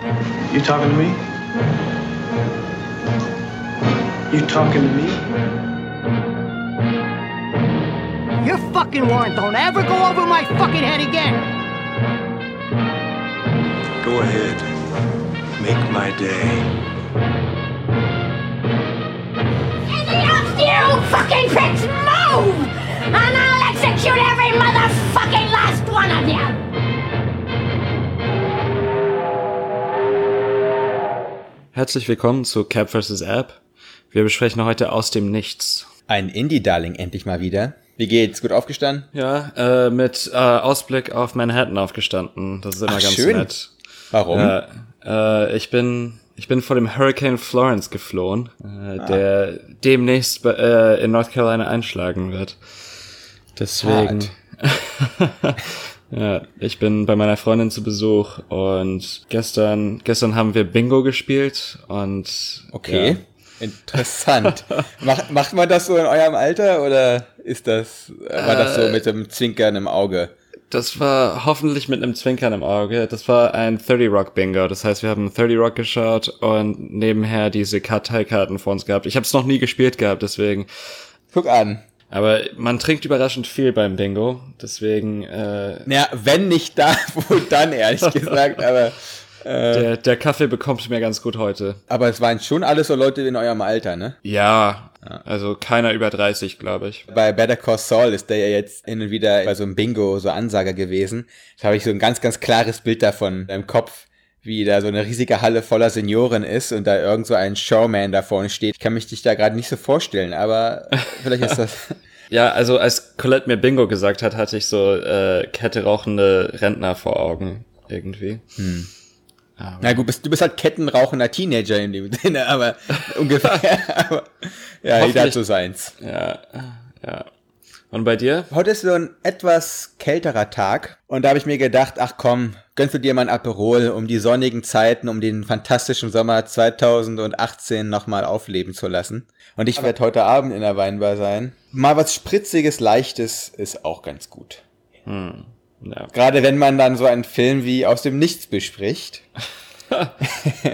You talking to me? You talking to me? Your fucking warrant don't ever go over my fucking head again. Go ahead. Make my day. Any of you fucking pricks move! And I'll execute every motherfucking last one of you! Herzlich willkommen zu Cap vs. App. Wir besprechen heute aus dem Nichts. Ein Indie-Darling endlich mal wieder. Wie geht's? Gut aufgestanden? Ja, äh, mit äh, Ausblick auf Manhattan aufgestanden. Das ist immer Ach, ganz schön. nett. Warum? Äh, äh, ich bin ich bin vor dem Hurricane Florence geflohen, äh, der demnächst äh, in North Carolina einschlagen wird. Deswegen. ja, ich bin bei meiner Freundin zu Besuch und gestern gestern haben wir Bingo gespielt und Okay. Ja, Interessant. macht, macht man das so in eurem Alter oder ist das, war das so mit dem Zwinkern im Auge? Das war hoffentlich mit einem Zwinkern im Auge. Das war ein 30 Rock Bingo. Das heißt, wir haben 30 Rock geschaut und nebenher diese Karteikarten vor uns gehabt. Ich habe es noch nie gespielt gehabt, deswegen. Guck an. Aber man trinkt überraschend viel beim Bingo. Deswegen, äh, Naja, wenn nicht da, wo dann, ehrlich gesagt, aber, der, der Kaffee bekommt mir ganz gut heute. aber es waren schon alles so Leute in eurem Alter, ne? Ja, also keiner über 30, glaube ich. Bei Better Call Saul ist der ja jetzt hin und wieder bei so einem Bingo so Ansager gewesen. Da habe ich so ein ganz, ganz klares Bild davon im Kopf, wie da so eine riesige Halle voller Senioren ist und da irgend so ein Showman da vorne steht. Ich kann mich dich da gerade nicht so vorstellen, aber vielleicht ist das... Ja, also als Colette mir Bingo gesagt hat, hatte ich so äh, Kette rauchende Rentner vor Augen irgendwie. Na gut, bist, du bist halt kettenrauchender Teenager in dem Sinne, aber ungefähr. aber, ja, jeder hat so seins. Ja, ja. Und bei dir? Heute ist so ein etwas kälterer Tag und da habe ich mir gedacht, ach komm, gönnst du dir mal ein Aperol, um die sonnigen Zeiten, um den fantastischen Sommer 2018 nochmal aufleben zu lassen. Und ich werde heute Abend in der Weinbar sein. Mal was Spritziges, Leichtes ist auch ganz gut. Ja. Gerade wenn man dann so einen Film wie Aus dem Nichts bespricht.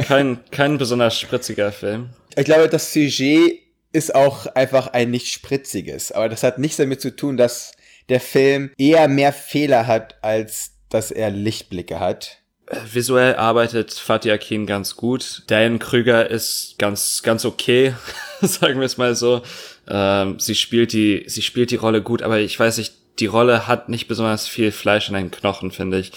Kein, kein besonders spritziger Film. Ich glaube, das Sujet ist auch einfach ein nicht spritziges. Aber das hat nichts damit zu tun, dass der Film eher mehr Fehler hat, als dass er Lichtblicke hat. Visuell arbeitet Fatih Akin ganz gut. Diane Krüger ist ganz, ganz okay, sagen wir es mal so. Ähm, sie spielt die, sie spielt die Rolle gut, aber ich weiß nicht, die Rolle hat nicht besonders viel Fleisch in den Knochen, finde ich.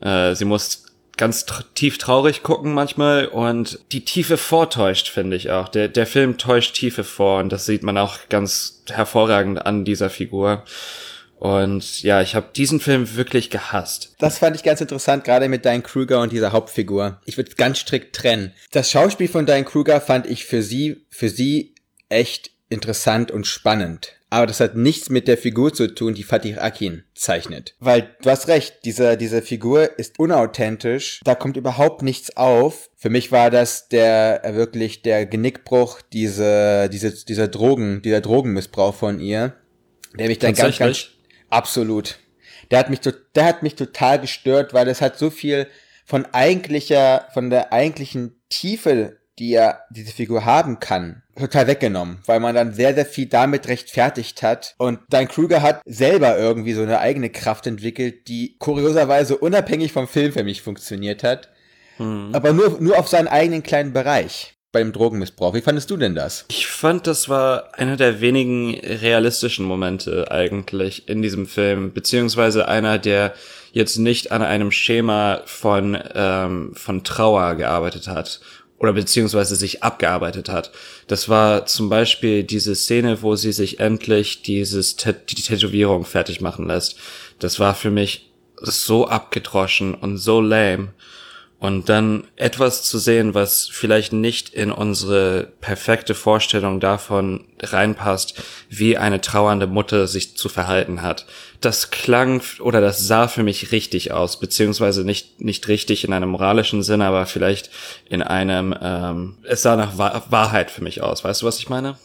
Äh, sie muss ganz tief traurig gucken manchmal und die Tiefe vortäuscht, finde ich auch. Der, der Film täuscht Tiefe vor und das sieht man auch ganz hervorragend an dieser Figur. Und ja, ich habe diesen Film wirklich gehasst. Das fand ich ganz interessant, gerade mit Diane Kruger und dieser Hauptfigur. Ich würde es ganz strikt trennen. Das Schauspiel von Diane Kruger fand ich für sie, für sie echt interessant und spannend. Aber das hat nichts mit der Figur zu tun, die Fatih Akin zeichnet. Weil du hast recht, diese, diese Figur ist unauthentisch. Da kommt überhaupt nichts auf. Für mich war das der wirklich der Genickbruch, diese, diese, dieser Drogen, dieser Drogenmissbrauch von ihr, der mich dann ganz, ganz? Absolut. Der hat mich, der hat mich total gestört, weil es hat so viel von eigentlicher, von der eigentlichen Tiefe, die ja diese Figur haben kann, total weggenommen, weil man dann sehr, sehr viel damit rechtfertigt hat. Und Dan Krüger hat selber irgendwie so eine eigene Kraft entwickelt, die kurioserweise unabhängig vom Film für mich funktioniert hat. Aber nur, nur auf seinen eigenen kleinen Bereich beim Drogenmissbrauch. Wie fandest du denn das? Ich fand, das war einer der wenigen realistischen Momente eigentlich in diesem Film, beziehungsweise einer, der jetzt nicht an einem Schema von, ähm, von Trauer gearbeitet hat oder beziehungsweise sich abgearbeitet hat. Das war zum Beispiel diese Szene, wo sie sich endlich dieses die Tätowierung fertig machen lässt. Das war für mich so abgedroschen und so lame. Und dann etwas zu sehen, was vielleicht nicht in unsere perfekte Vorstellung davon reinpasst, wie eine trauernde Mutter sich zu verhalten hat. Das klang oder das sah für mich richtig aus, beziehungsweise nicht, nicht richtig in einem moralischen Sinne, aber vielleicht in einem, ähm, es sah nach Wa Wahrheit für mich aus. Weißt du, was ich meine?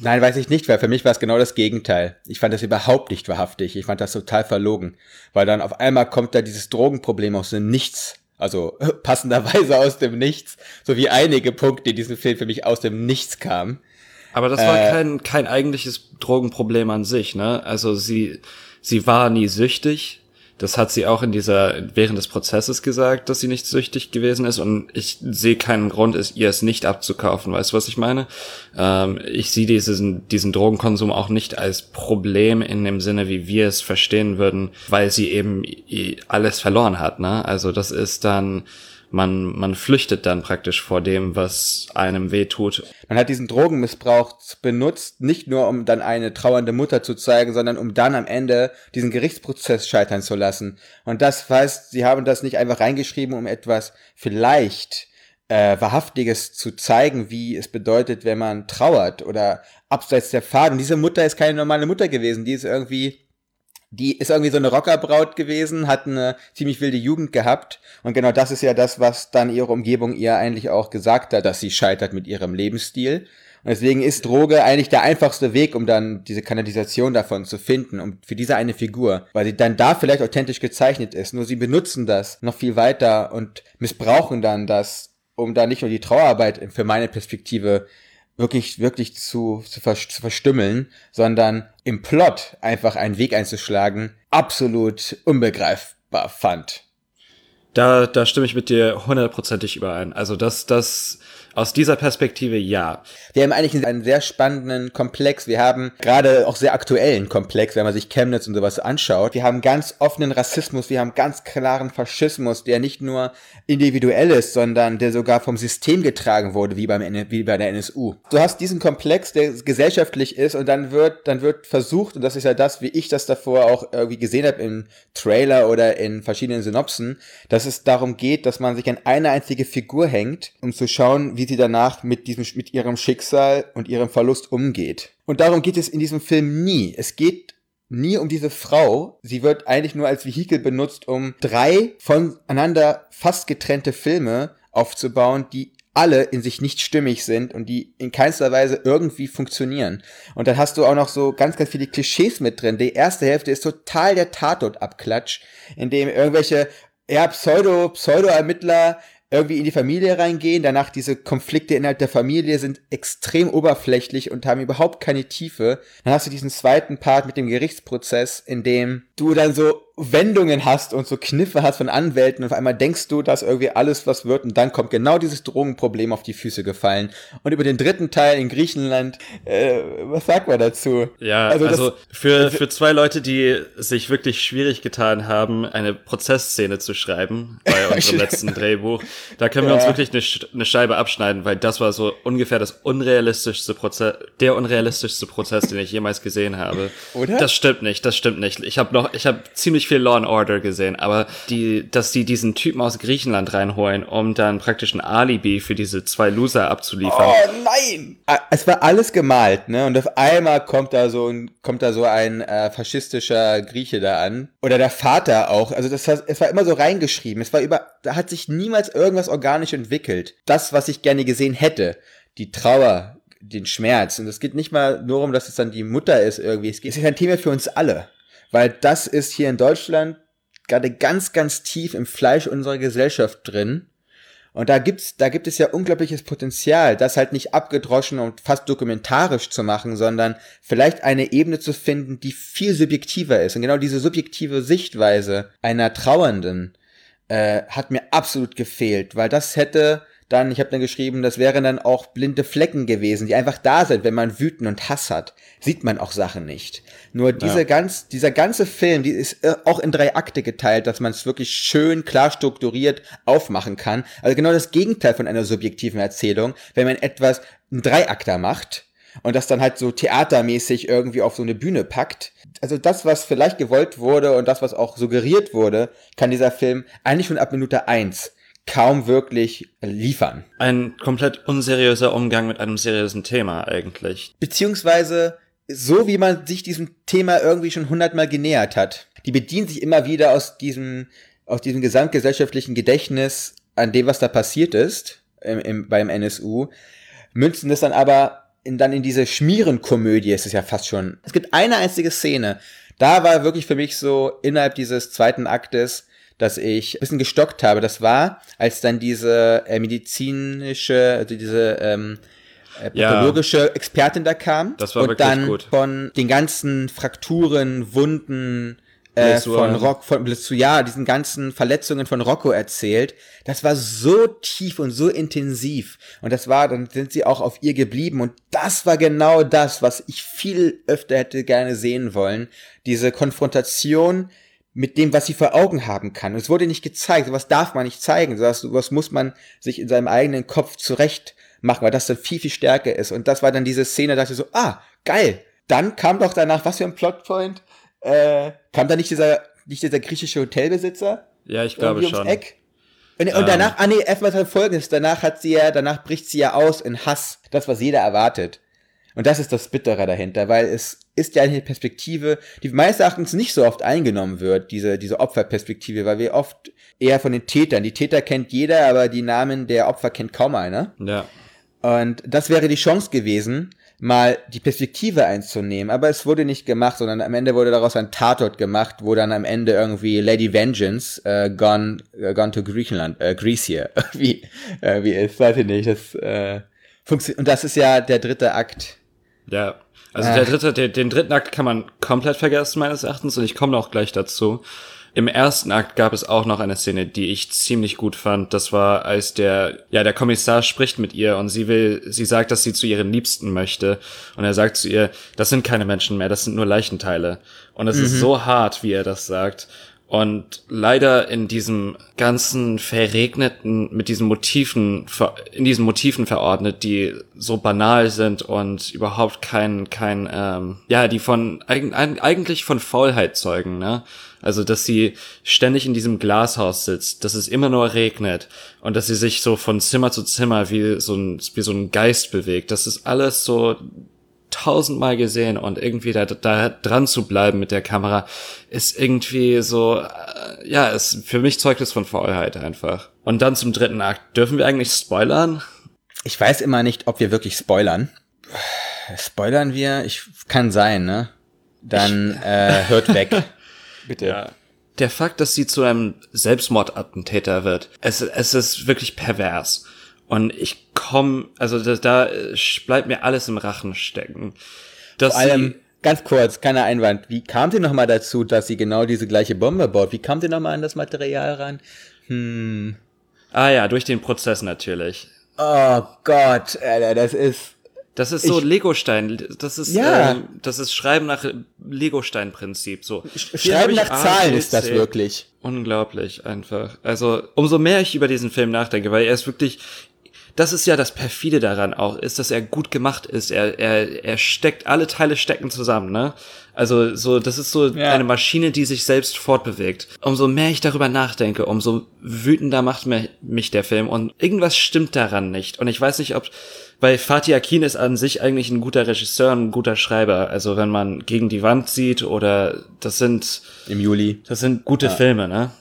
Nein, weiß ich nicht, weil für mich war es genau das Gegenteil. Ich fand das überhaupt nicht wahrhaftig. Ich fand das total verlogen. Weil dann auf einmal kommt da dieses Drogenproblem aus dem Nichts Also passenderweise aus dem Nichts, so wie einige Punkte in diesem Film für mich aus dem Nichts kamen. Aber das war äh, kein, kein eigentliches Drogenproblem an sich, ne? Also sie, sie war nie süchtig. Das hat sie auch in dieser, während des Prozesses gesagt, dass sie nicht süchtig gewesen ist und ich sehe keinen Grund, es, ihr es nicht abzukaufen. Weißt du, was ich meine? Ähm, ich sehe diesen, diesen Drogenkonsum auch nicht als Problem in dem Sinne, wie wir es verstehen würden, weil sie eben alles verloren hat, ne? Also das ist dann, man, man flüchtet dann praktisch vor dem, was einem weh tut. Man hat diesen Drogenmissbrauch benutzt, nicht nur um dann eine trauernde Mutter zu zeigen, sondern um dann am Ende diesen Gerichtsprozess scheitern zu lassen. Und das heißt, sie haben das nicht einfach reingeschrieben, um etwas vielleicht äh, Wahrhaftiges zu zeigen, wie es bedeutet, wenn man trauert oder abseits der Pfad. Und diese Mutter ist keine normale Mutter gewesen, die ist irgendwie die ist irgendwie so eine Rockerbraut gewesen, hat eine ziemlich wilde Jugend gehabt. Und genau das ist ja das, was dann ihre Umgebung ihr eigentlich auch gesagt hat, dass sie scheitert mit ihrem Lebensstil. Und deswegen ist Droge eigentlich der einfachste Weg, um dann diese Kanalisation davon zu finden, um für diese eine Figur, weil sie dann da vielleicht authentisch gezeichnet ist. Nur sie benutzen das noch viel weiter und missbrauchen dann das, um da nicht nur die Trauerarbeit für meine Perspektive wirklich, wirklich zu, zu, vers zu verstümmeln, sondern im Plot einfach einen Weg einzuschlagen, absolut unbegreifbar fand. Da, da stimme ich mit dir hundertprozentig überein. Also das, das aus dieser Perspektive ja. Wir haben eigentlich einen sehr spannenden Komplex. Wir haben gerade auch sehr aktuellen Komplex, wenn man sich Chemnitz und sowas anschaut. Wir haben ganz offenen Rassismus, wir haben ganz klaren Faschismus, der nicht nur individuell ist, sondern der sogar vom System getragen wurde, wie, beim, wie bei der NSU. Du hast diesen Komplex, der gesellschaftlich ist und dann wird, dann wird versucht, und das ist ja das, wie ich das davor auch irgendwie gesehen habe im Trailer oder in verschiedenen Synopsen, dass es darum geht, dass man sich an eine einzige Figur hängt, um zu schauen, wie wie sie danach mit diesem, mit ihrem Schicksal und ihrem Verlust umgeht. Und darum geht es in diesem Film nie. Es geht nie um diese Frau. Sie wird eigentlich nur als Vehikel benutzt, um drei voneinander fast getrennte Filme aufzubauen, die alle in sich nicht stimmig sind und die in keinster Weise irgendwie funktionieren. Und dann hast du auch noch so ganz, ganz viele Klischees mit drin. Die erste Hälfte ist total der Tatortabklatsch, in dem irgendwelche ja, Pseudo, Pseudo-Ermittler irgendwie in die Familie reingehen. Danach diese Konflikte innerhalb der Familie sind extrem oberflächlich und haben überhaupt keine Tiefe. Dann hast du diesen zweiten Part mit dem Gerichtsprozess, in dem du dann so Wendungen hast und so Kniffe hast von Anwälten und auf einmal denkst du, dass irgendwie alles was wird und dann kommt genau dieses Drogenproblem auf die Füße gefallen. Und über den dritten Teil in Griechenland, äh, was sagt man dazu? Ja, also, also das, für, für zwei Leute, die sich wirklich schwierig getan haben, eine Prozessszene zu schreiben bei unserem letzten Drehbuch, da können wir ja. uns wirklich eine, eine Scheibe abschneiden, weil das war so ungefähr das unrealistischste Prozess, der unrealistischste Prozess, den ich jemals gesehen habe. Oder? Das stimmt nicht, das stimmt nicht. Ich habe noch, ich habe ziemlich viel Law and Order gesehen, aber die, dass die diesen Typen aus Griechenland reinholen, um dann praktisch ein Alibi für diese zwei Loser abzuliefern. Oh nein! Ah, es war alles gemalt, ne? Und auf einmal kommt da so ein, kommt da so ein äh, faschistischer Grieche da an. Oder der Vater auch. Also das heißt, es war immer so reingeschrieben. Es war über, da hat sich niemals irgendwas organisch entwickelt. Das, was ich gerne gesehen hätte. Die Trauer, den Schmerz. Und es geht nicht mal nur um, dass es dann die Mutter ist irgendwie. Es ist ein Thema für uns alle. Weil das ist hier in Deutschland gerade ganz, ganz tief im Fleisch unserer Gesellschaft drin. Und da gibt's, da gibt es ja unglaubliches Potenzial, das halt nicht abgedroschen und fast dokumentarisch zu machen, sondern vielleicht eine Ebene zu finden, die viel subjektiver ist. Und genau diese subjektive Sichtweise einer Trauernden äh, hat mir absolut gefehlt, weil das hätte dann, ich habe dann geschrieben, das wären dann auch blinde Flecken gewesen, die einfach da sind, wenn man Wüten und Hass hat. Sieht man auch Sachen nicht. Nur diese ja. ganz, dieser ganze Film, die ist äh, auch in drei Akte geteilt, dass man es wirklich schön, klar strukturiert aufmachen kann. Also genau das Gegenteil von einer subjektiven Erzählung, wenn man etwas ein Dreiakter macht und das dann halt so theatermäßig irgendwie auf so eine Bühne packt. Also das, was vielleicht gewollt wurde und das, was auch suggeriert wurde, kann dieser Film eigentlich schon ab Minute eins kaum wirklich liefern. Ein komplett unseriöser Umgang mit einem seriösen Thema eigentlich. Beziehungsweise so, wie man sich diesem Thema irgendwie schon hundertmal genähert hat. Die bedient sich immer wieder aus diesem, aus diesem gesamtgesellschaftlichen Gedächtnis an dem, was da passiert ist im, im, beim NSU, münzen das dann aber in, dann in diese Schmierenkomödie, ist es ja fast schon. Es gibt eine einzige Szene, da war wirklich für mich so innerhalb dieses zweiten Aktes dass ich ein bisschen gestockt habe. Das war, als dann diese äh, medizinische, also diese ähm, äh, Ja. pathologische Expertin da kam Das war und dann gut. von den ganzen Frakturen, Wunden äh, von Rock, von Blessu- ja, diesen ganzen Verletzungen von Rocco erzählt. Das war so tief und so intensiv. Und das war, dann sind sie auch auf ihr geblieben. Und das war genau das, was ich viel öfter hätte gerne sehen wollen. Diese Konfrontation mit dem, was sie vor Augen haben kann. Und es wurde nicht gezeigt. Sowas darf man nicht zeigen. Sowas, sowas muss man sich in seinem eigenen Kopf zurecht machen, weil das dann viel, viel stärker ist. Und das war dann diese Szene, da dachte ich so, ah, geil. Dann kam doch danach, was für ein Plotpoint, äh, kam da nicht dieser, nicht dieser griechische Hotelbesitzer? Ja, ich glaube schon. Eck? Und, und danach, ah nee, erstmal halt folgendes, danach hat sie ja, danach bricht sie ja aus in Hass. Das, was jeder erwartet. Und das ist das Bittere dahinter, weil es ist ja eine Perspektive, die meines Erachtens nicht so oft eingenommen wird, diese, diese Opferperspektive, weil wir oft eher von den Tätern, die Täter kennt jeder, aber die Namen der Opfer kennt kaum einer. Ja. Und das wäre die Chance gewesen, mal die Perspektive einzunehmen. Aber es wurde nicht gemacht, sondern am Ende wurde daraus ein Tatort gemacht, wo dann am Ende irgendwie Lady Vengeance äh, gone, äh, gone to Griechenland, äh, Greece hier, wie, äh, wie ist, weiß ich nicht. Das, äh, funktioniert. Und das ist ja der dritte Akt. Ja. Also der dritte, der, den dritten Akt kann man komplett vergessen, meines Erachtens, und ich komme auch gleich dazu. Im ersten Akt gab es auch noch eine Szene, die ich ziemlich gut fand. Das war, als der, ja, der Kommissar spricht mit ihr und sie will, sie sagt, dass sie zu ihren Liebsten möchte. Und er sagt zu ihr, das sind keine Menschen mehr, das sind nur Leichenteile. Und es ist so hart, wie er das sagt. Und leider in diesem ganzen verregneten, mit diesen Motiven, in diesen Motiven verordnet, die so banal sind und überhaupt kein, kein, ähm, ja, die von, eig- eig- eigentlich von Faulheit zeugen, ne? Also, dass sie ständig in diesem Glashaus sitzt, dass es immer nur regnet und dass sie sich so von Zimmer zu Zimmer wie so ein, wie so ein Geist bewegt. Das ist alles so tausendmal gesehen und irgendwie da, da dran zu bleiben mit der Kamera ist irgendwie so, äh, ja, ist, für mich zeugt es von Faulheit einfach. Und dann zum dritten Akt. Dürfen wir eigentlich spoilern? Ich weiß immer nicht, ob wir wirklich spoilern. Spoilern wir? Ich kann sein, ne? Dann äh, hört weg. Bitte. Der Fakt, dass sie zu einem Selbstmordattentäter wird, es, es ist wirklich pervers. Und ich komm, also da, da äh, bleibt mir alles im Rachen stecken. Dass Vor allem, ganz kurz, keiner Einwand. Wie kam sie nochmal dazu, dass sie genau diese gleiche Bombe baut? Wie kam sie nochmal an das Material ran? Hm. ah ja, durch den Prozess natürlich. Oh Gott, Alter, das ist. Das ist so Legostein, das ist, Ja. ähm, das ist Schreiben nach Legostein-Prinzip, so. Schreiben nach Zahlen ist das wirklich. Unglaublich einfach. Also, umso mehr ich über diesen Film nachdenke, weil er ist wirklich, das ist ja das perfide daran auch, ist, dass er gut gemacht ist. Er, er, er steckt, alle Teile stecken zusammen, ne? Also, so, das ist so Ja. eine Maschine, die sich selbst fortbewegt. Umso mehr ich darüber nachdenke, umso wütender macht mir, mich der Film und irgendwas stimmt daran nicht. Und ich weiß nicht, ob, weil Fatih Akin ist an sich eigentlich ein guter Regisseur, ein guter Schreiber. Also, wenn man gegen die Wand sieht oder, das sind, Im Juli. das sind gute Filme, ne?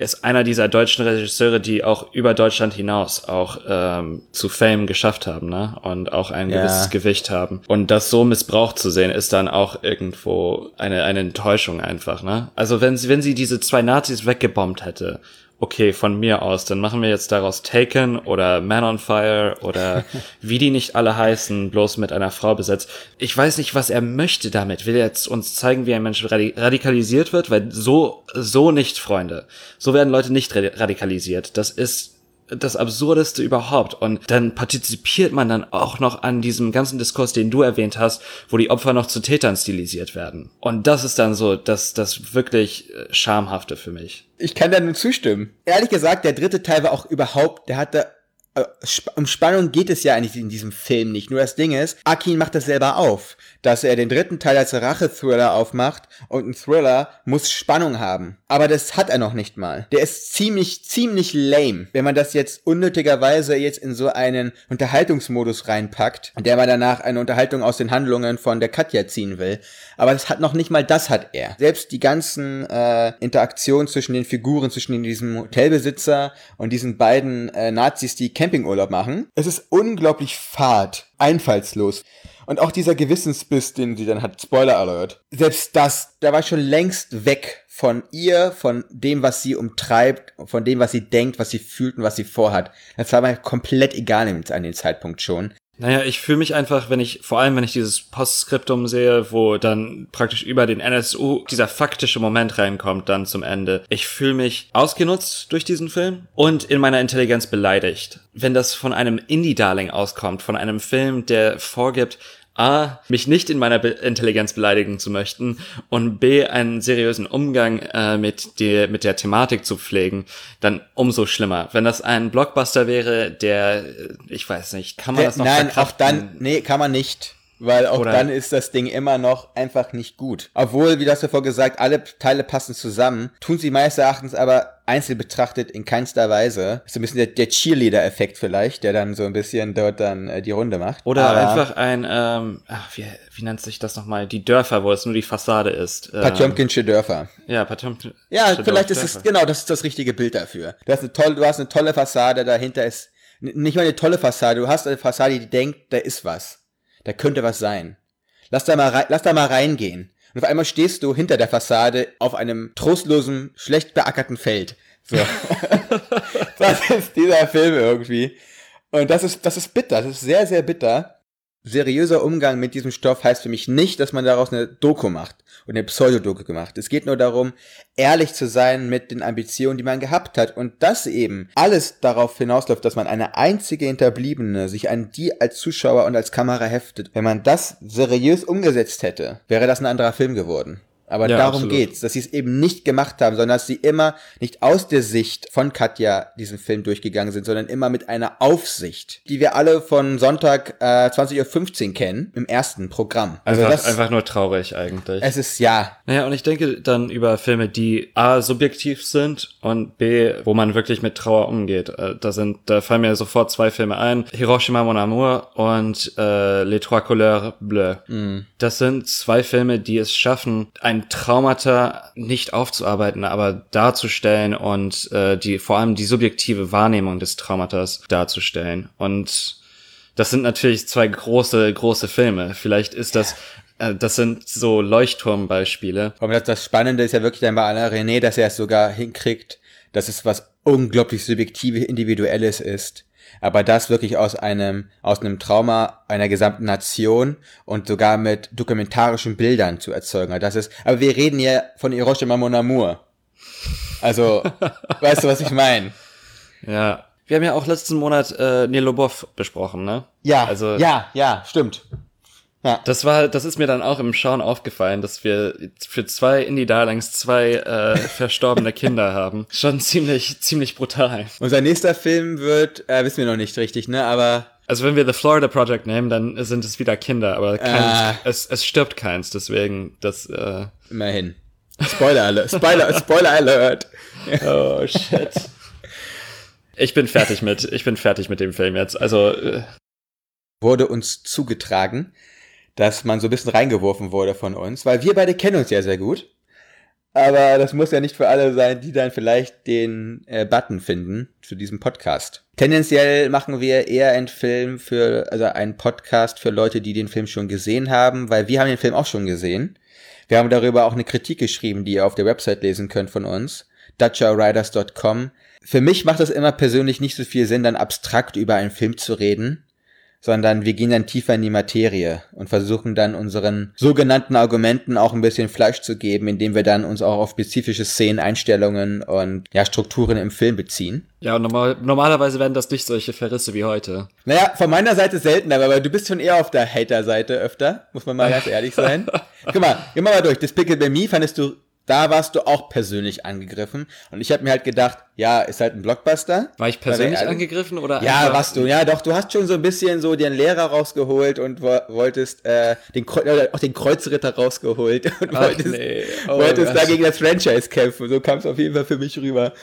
Ist einer dieser deutschen Regisseure, die auch über Deutschland hinaus auch ähm, zu Fame geschafft haben, ne? Und auch ein Ja. gewisses Gewicht haben. Und das so missbraucht zu sehen, ist dann auch irgendwo eine, eine Enttäuschung einfach, ne? Also wenn sie, wenn sie diese zwei Nazis weggebombt hätte, okay, von mir aus, dann machen wir jetzt daraus Taken oder Man on Fire oder wie die nicht alle heißen, bloß mit einer Frau besetzt. Ich weiß nicht, was er möchte damit. Will er jetzt uns zeigen, wie ein Mensch radi radikalisiert wird? Weil so, so nicht, Freunde. So werden Leute nicht radi- radikalisiert. Das ist das Absurdeste überhaupt. Und dann partizipiert man dann auch noch an diesem ganzen Diskurs, den du erwähnt hast, wo die Opfer noch zu Tätern stilisiert werden. Und das ist dann so das, das wirklich äh, Schamhafte für mich. Ich kann da nur zustimmen. Ehrlich gesagt, der dritte Teil war auch überhaupt, der hatte, um Spannung geht es ja eigentlich in diesem Film nicht. Nur das Ding ist, Akin macht das selber auf, dass er den dritten Teil als Rache-Thriller aufmacht und ein Thriller muss Spannung haben. Aber das hat er noch nicht mal. Der ist ziemlich, ziemlich lame, wenn man das jetzt unnötigerweise jetzt in so einen Unterhaltungsmodus reinpackt, der man danach eine Unterhaltung aus den Handlungen von der Katja ziehen will. Aber das hat noch nicht mal das hat er. Selbst die ganzen äh, Interaktionen zwischen den Figuren, zwischen diesem Hotelbesitzer und diesen beiden äh, Nazis, die Campingurlaub machen, es ist unglaublich fad, einfallslos. Und auch dieser Gewissensbiss, den sie dann hat, Spoiler Alert. Selbst das, da war ich schon längst weg von ihr, von dem, was sie umtreibt, von dem, was sie denkt, was sie fühlt und was sie vorhat. Das war mir komplett egal an dem Zeitpunkt schon. Naja, ich fühle mich einfach, wenn ich, vor allem wenn ich dieses Postskriptum sehe, wo dann praktisch über den NSU dieser faktische Moment reinkommt dann zum Ende. Ich fühle mich ausgenutzt durch diesen Film und in meiner Intelligenz beleidigt. Wenn das von einem Indie-Darling auskommt, von einem Film, der vorgibt, A, mich nicht in meiner Be Intelligenz beleidigen zu möchten und B, einen seriösen Umgang äh, mit, der, mit der Thematik zu pflegen, dann umso schlimmer. Wenn das ein Blockbuster wäre, der, äh, ich weiß nicht, kann man Der- das noch Nein, auch verkraften? dann, nee, kann man nicht. Weil auch Oder- dann ist das Ding immer noch einfach nicht gut. Obwohl, wie du hast davor gesagt, alle Teile passen zusammen, tun sie meines Erachtens aber einzeln betrachtet in keinster Weise. Ist so ein bisschen der, der Cheerleader-Effekt vielleicht, der dann so ein bisschen dort dann äh, die Runde macht. Oder Aber einfach ein, ähm, ach, wie, wie nennt sich das nochmal? Die Dörfer, wo es nur die Fassade ist. Ähm, Patjomkinsche Dörfer. Ja, Patjomkin. Ja, vielleicht ist es, genau, das ist das richtige Bild dafür. Du hast eine tolle, du hast eine tolle Fassade, dahinter ist, nicht mal eine tolle Fassade, du hast eine Fassade, die denkt, da ist was. Da könnte was sein. Lass da mal lass da mal reingehen. Und auf einmal stehst du hinter der Fassade auf einem trostlosen, schlecht beackerten Feld. So. das ist dieser Film irgendwie. Und das ist, das ist bitter, das ist sehr, sehr bitter. Seriöser Umgang mit diesem Stoff heißt für mich nicht, dass man daraus eine Doku macht und eine Pseudodoku gemacht. Es geht nur darum, ehrlich zu sein mit den Ambitionen, die man gehabt hat und das eben alles darauf hinausläuft, dass man eine einzige Hinterbliebene sich an die als Zuschauer und als Kamera heftet. Wenn man das seriös umgesetzt hätte, wäre das ein anderer Film geworden. Aber Ja, darum absolut. geht's, dass sie es eben nicht gemacht haben, sondern dass sie immer nicht aus der Sicht von Katja diesen Film durchgegangen sind, sondern immer mit einer Aufsicht, die wir alle von Sonntag äh, 20.15 Uhr kennen, im ersten Programm. Also Einfach, das, einfach nur traurig eigentlich. es ist ja, Naja, und ich denke dann über Filme, die A, subjektiv sind und B, wo man wirklich mit Trauer umgeht. Äh, Da sind, da fallen mir sofort zwei Filme ein. Hiroshima Mon Amour und äh, Les Trois Couleurs Bleues. Das sind zwei Filme, die es schaffen, ein Traumata nicht aufzuarbeiten, aber darzustellen und äh, die vor allem die subjektive Wahrnehmung des Traumatas darzustellen. Und das sind natürlich zwei große, große Filme. Vielleicht ist das, äh, das sind so Leuchtturmbeispiele. aber das, das Spannende ist ja wirklich dann bei Alain René, dass er es sogar hinkriegt, dass es was unglaublich subjektive, individuelles ist. Aber das wirklich aus einem, aus einem Trauma einer gesamten Nation und sogar mit dokumentarischen Bildern zu erzeugen. Das ist, aber wir reden ja von Hiroshima Mon Amour. Also, weißt du, was ich meine? Ja. Wir haben ja auch letzten Monat äh, Neil Lobov besprochen, ne? Ja, Also ja, ja, stimmt. Das war, das ist mir dann auch im Schauen aufgefallen, dass wir für zwei Indie-Darlings zwei äh, verstorbene Kinder haben. Schon ziemlich, ziemlich brutal. Unser nächster Film wird, äh, wissen wir noch nicht richtig, ne, aber Also wenn wir The Florida Project nehmen, dann sind es wieder Kinder, aber keins, Ah. es, es stirbt keins, deswegen das. Äh, immerhin. Spoiler alert, Spoiler, Spoiler alert. oh shit. Ich bin fertig mit, ich bin fertig mit dem Film jetzt. Also äh, Wurde uns zugetragen, dass man so ein bisschen reingeworfen wurde von uns, weil wir beide kennen uns ja sehr gut. Aber das muss ja nicht für alle sein, die dann vielleicht den äh, Button finden zu diesem Podcast. Tendenziell machen wir eher einen Film für, also einen Podcast für Leute, die den Film schon gesehen haben, weil wir haben den Film auch schon gesehen. Wir haben darüber auch eine Kritik geschrieben, die ihr auf der Website lesen könnt von uns, dutcherriders.com. Für mich macht es immer persönlich nicht so viel Sinn, dann abstrakt über einen Film zu reden, sondern wir gehen dann tiefer in die Materie und versuchen dann unseren sogenannten Argumenten auch ein bisschen Fleisch zu geben, indem wir dann uns auch auf spezifische Szenen, Einstellungen und ja, Strukturen im Film beziehen. ja, und normal, normalerweise werden das nicht solche Verrisse wie heute. Naja, von meiner Seite seltener, aber du bist schon eher auf der Hater-Seite öfter, muss man mal ganz ehrlich sein. Guck mal, geh mal durch. Despicable Me fandest du, da warst du auch persönlich angegriffen. Und ich habe mir halt gedacht, ja, ist halt ein Blockbuster. War ich persönlich wir- angegriffen oder Ja, warst du. Ja, doch, du hast schon so ein bisschen so den Lehrer rausgeholt und wo, wolltest äh, den, äh, auch den Kreuzritter rausgeholt und Ach, wolltest, nee. Oh wolltest da gegen das Franchise kämpfen. So kam es auf jeden Fall für mich rüber.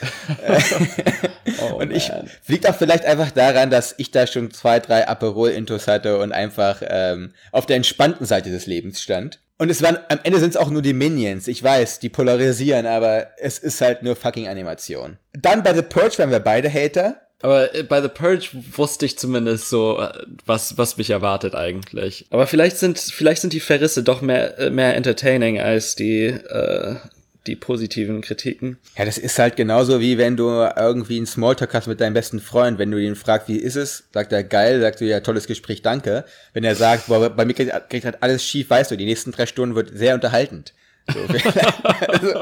Oh, und ich man. liegt auch vielleicht einfach daran, dass ich da schon zwei, drei Aperol-Intos hatte und einfach ähm, auf der entspannten Seite des Lebens stand. Und es waren, am Ende sind es auch nur die Minions. Ich weiß, die polarisieren, aber es ist halt nur fucking Animation. Dann bei The Purge waren wir beide Hater. Aber äh, bei The Purge wusste ich zumindest so, äh, was, was mich erwartet eigentlich. Aber vielleicht sind, vielleicht sind die Verrisse doch mehr, äh, mehr entertaining als die, äh, die positiven Kritiken. Ja, das ist halt genauso wie wenn du irgendwie einen Smalltalk hast mit deinem besten Freund. Wenn du ihn fragst, wie ist es, sagt er geil, sagst du ja tolles Gespräch, danke. Wenn er sagt, boah, bei mir geht, geht halt alles schief, weißt du, die nächsten drei Stunden wird sehr unterhaltend. So, also,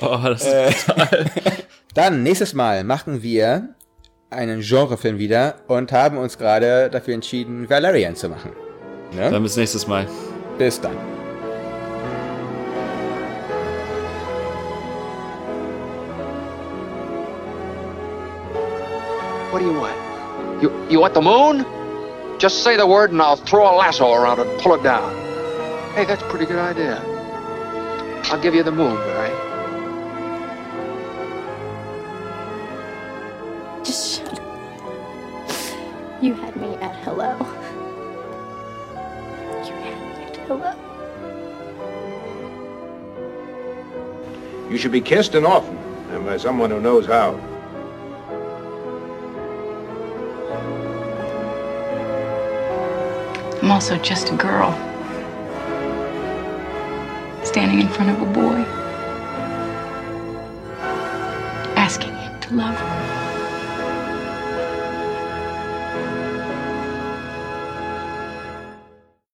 Oh, das ist äh, brutal. Dann, nächstes Mal machen wir einen Genrefilm wieder und haben uns gerade dafür entschieden, Valerian zu machen. Ne? Dann bis nächstes Mal. Bis dann. What do you want? You, you want the moon? Just say the word and I'll throw a lasso around it and pull it down. Hey, that's a pretty good idea. I'll give you the moon, Barry. Just shut up. You had me at hello. You had me at hello. You should be kissed and often, and by someone who knows how. I'm also just a girl. Standing in front of a boy. Asking him to love her.